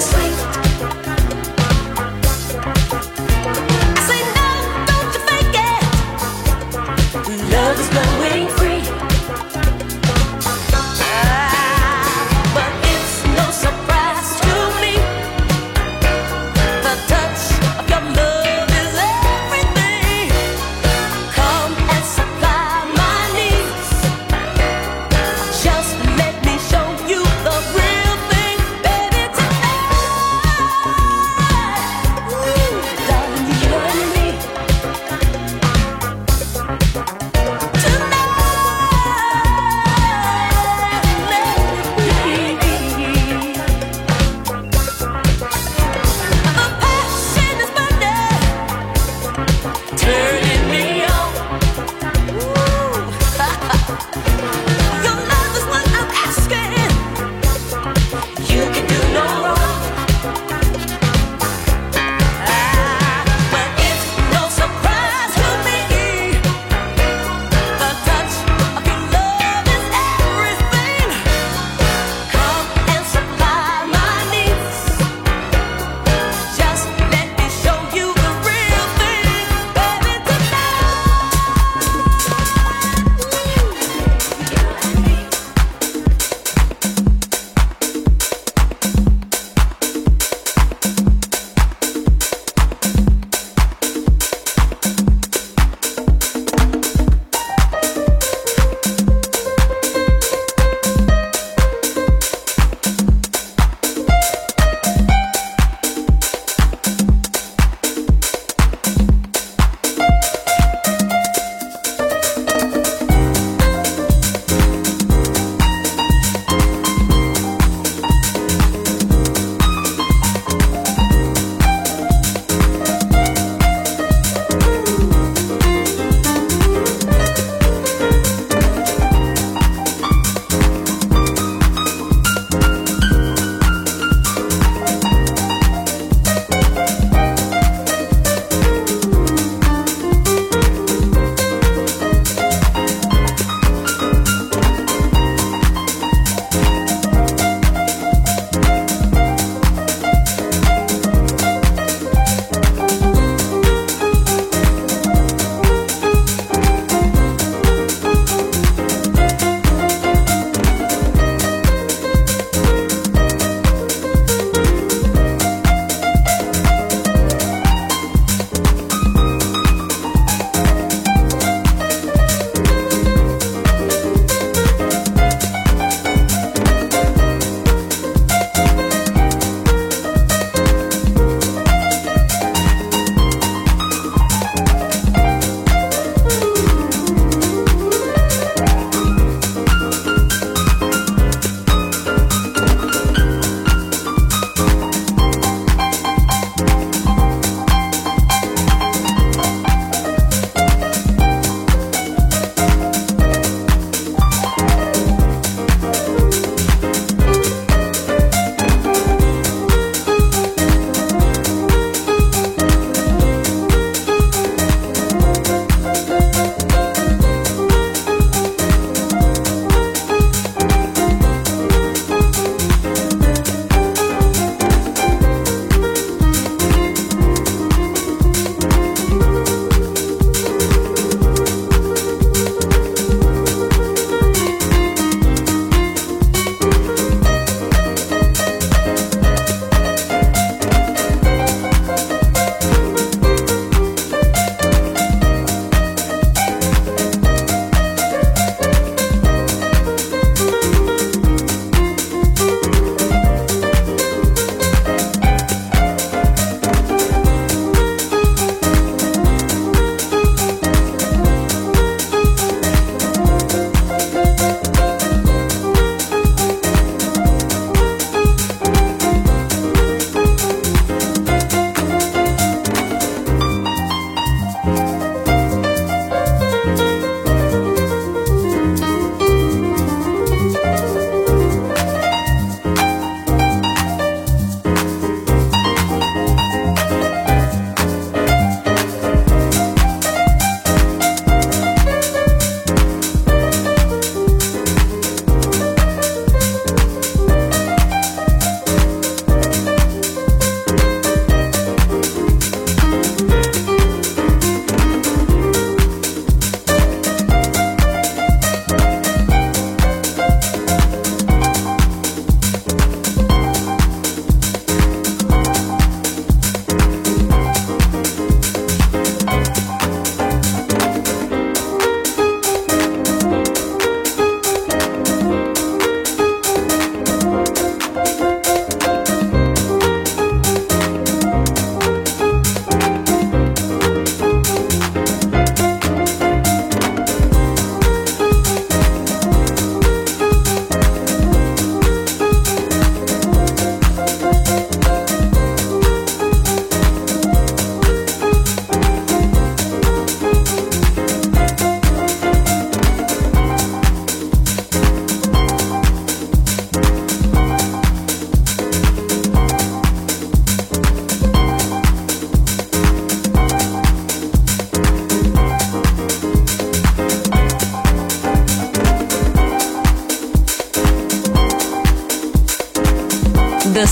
Thanks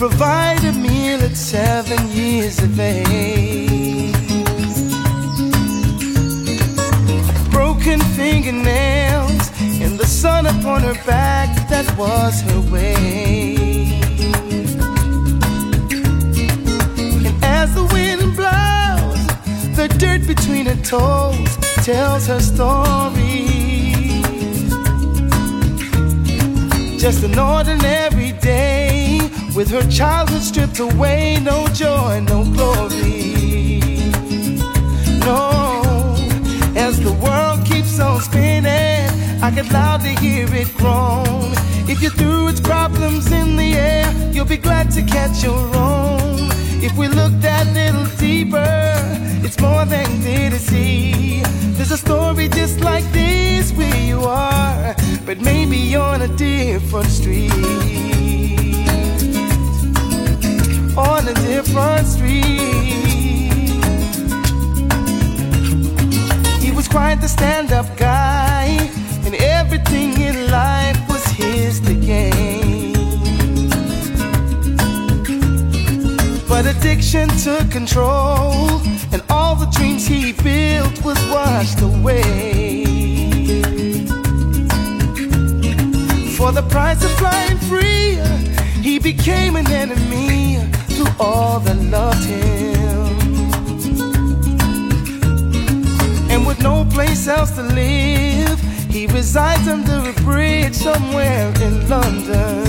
Provide a meal at seven years of age. Broken fingernails and the sun upon her back, that was her way. And as the wind blows, the dirt between her toes tells her story. Just an ordinary day with her childhood stripped away. No joy, no glory. No, as the world keeps on spinning, I can loudly hear it groan. If you threw its problems in the air, you'll be glad to catch your own. If we look that little deeper, it's more than clear to see. There's a story just like this where you are but maybe on a different street. On a different street. He was quite the stand up guy, and everything in life was his to gain. But addiction took control, and all the dreams he built was washed away. For the price of flying free, he became an enemy to all that loved him. And with no place else to live, he resides under a bridge somewhere in London.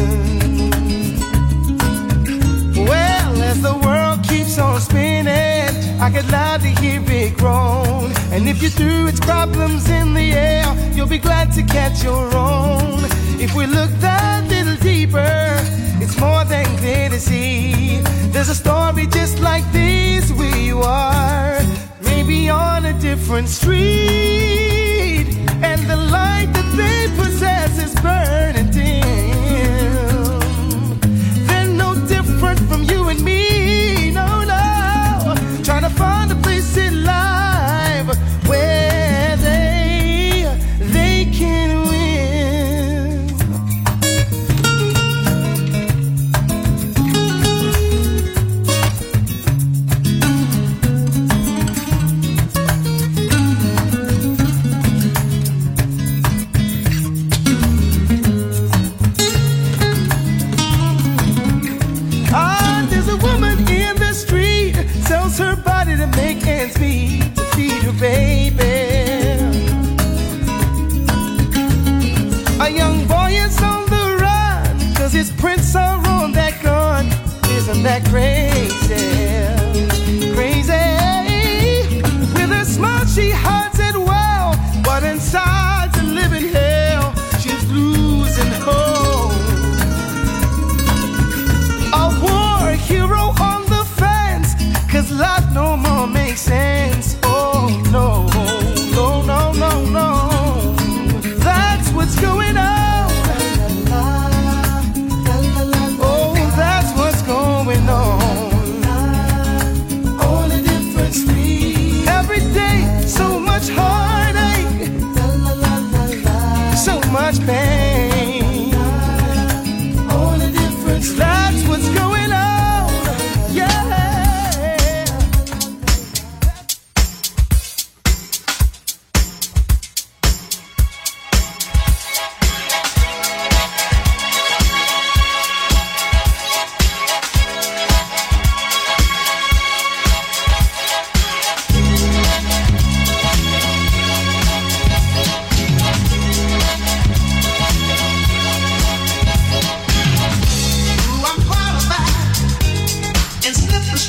Well, as the world keeps on spinning, I could loud to hear it groan. And if you threw its problems in the air, you'll be glad to catch your own. If we look that little deeper, more than clear to see. There's a story just like this you are, maybe on a different street, and the light that they possess is burning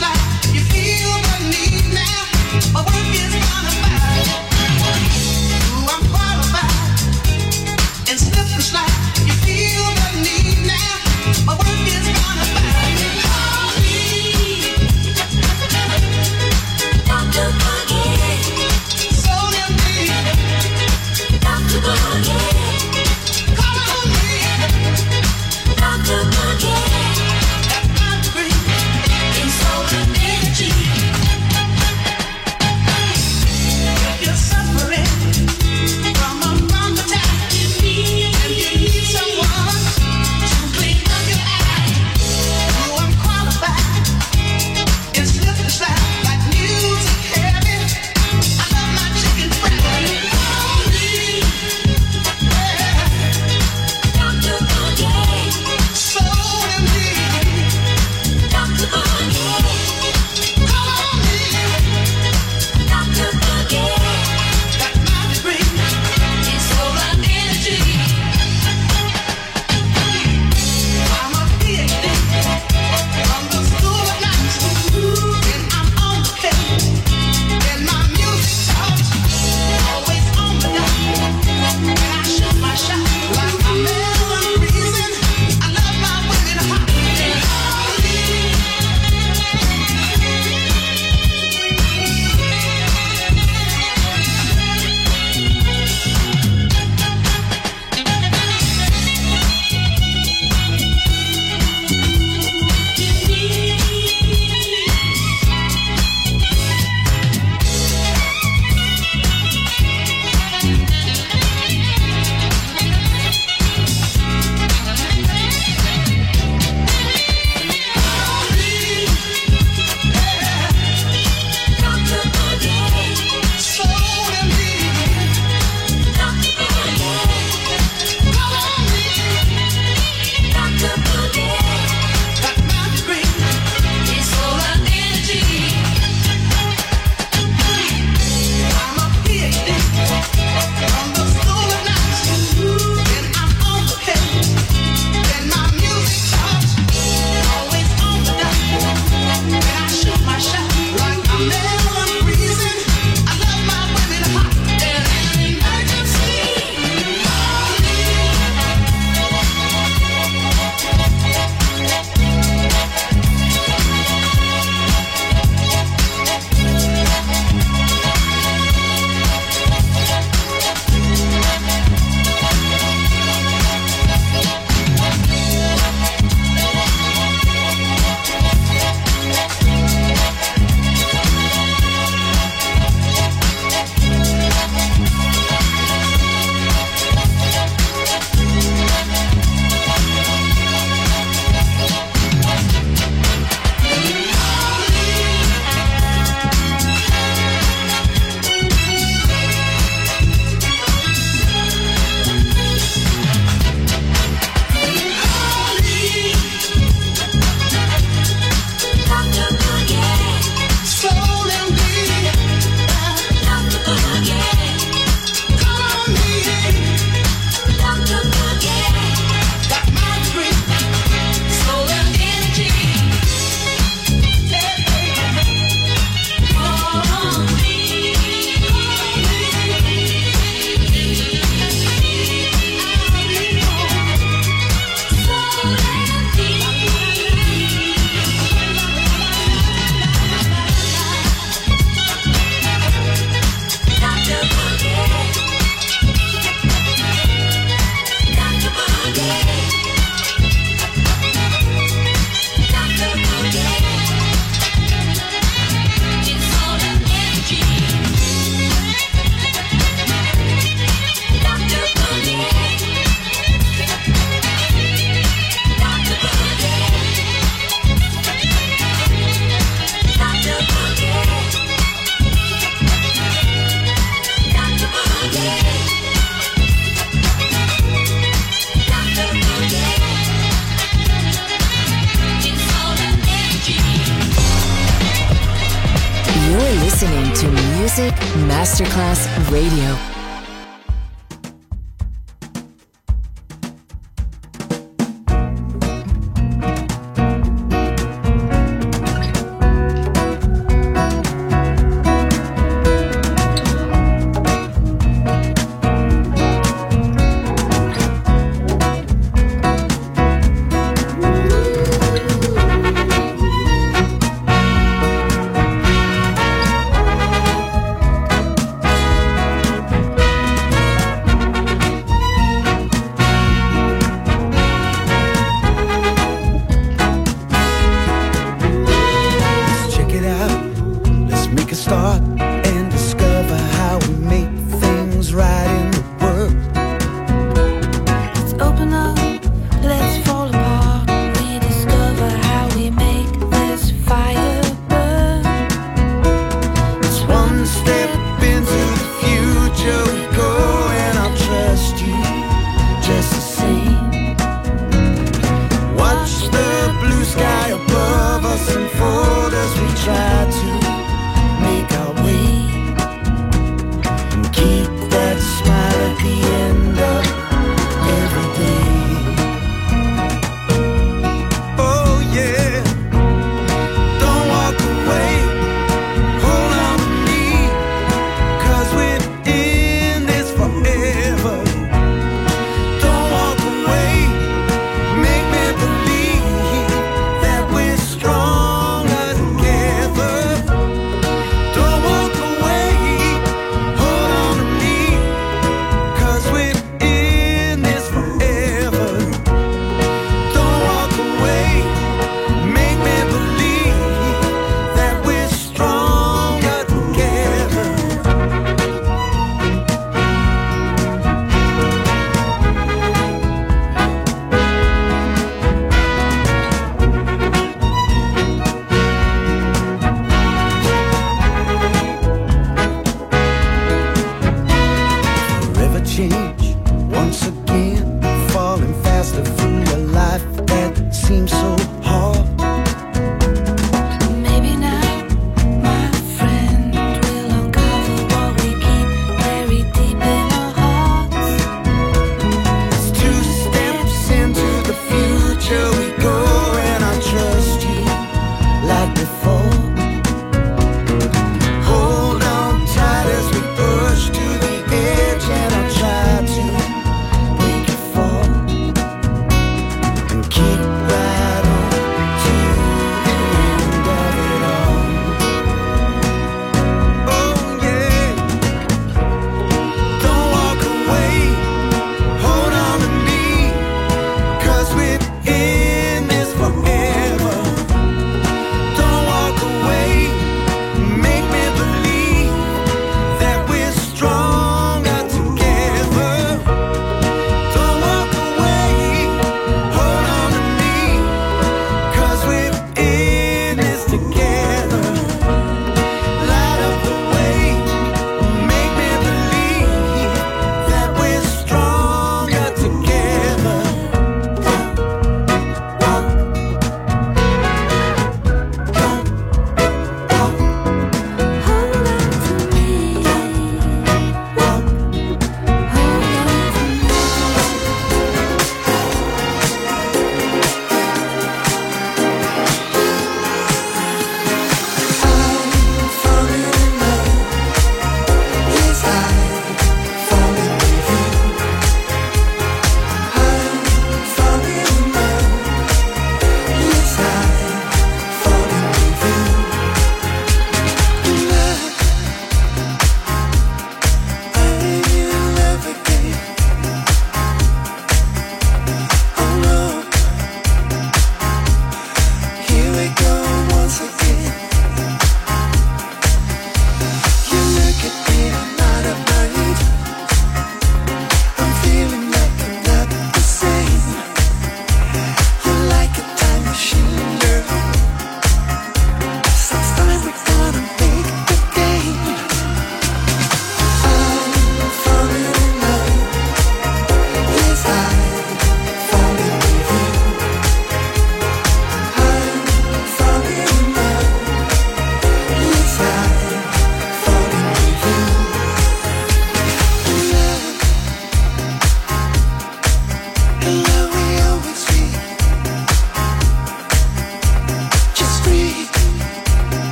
like you feel the need now. My work is gonna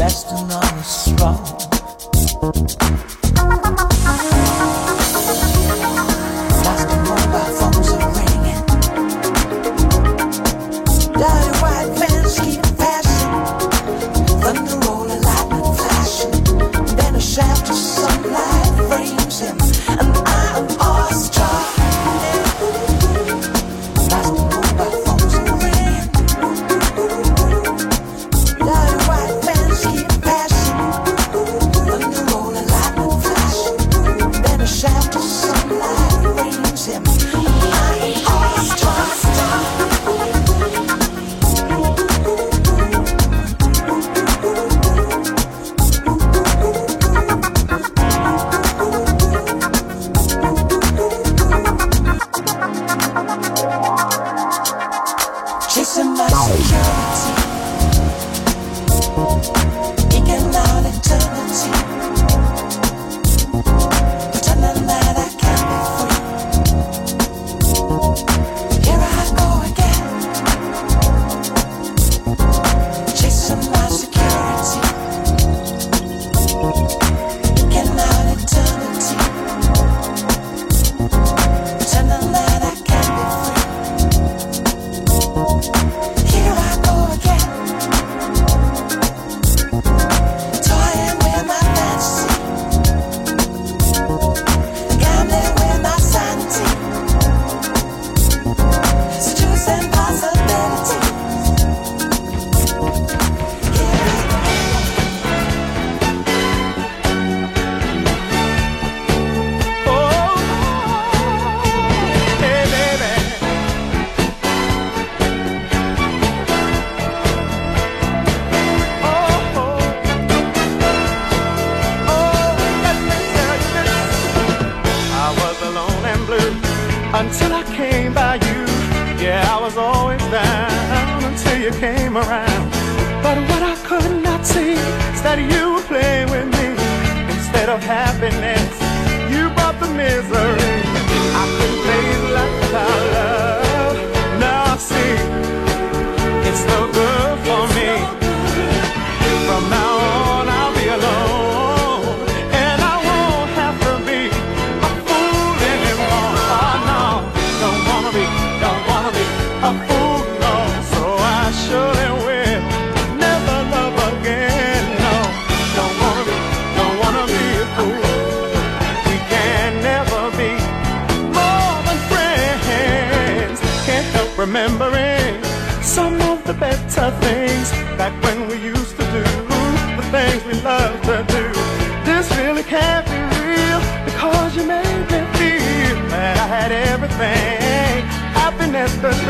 Until Houston.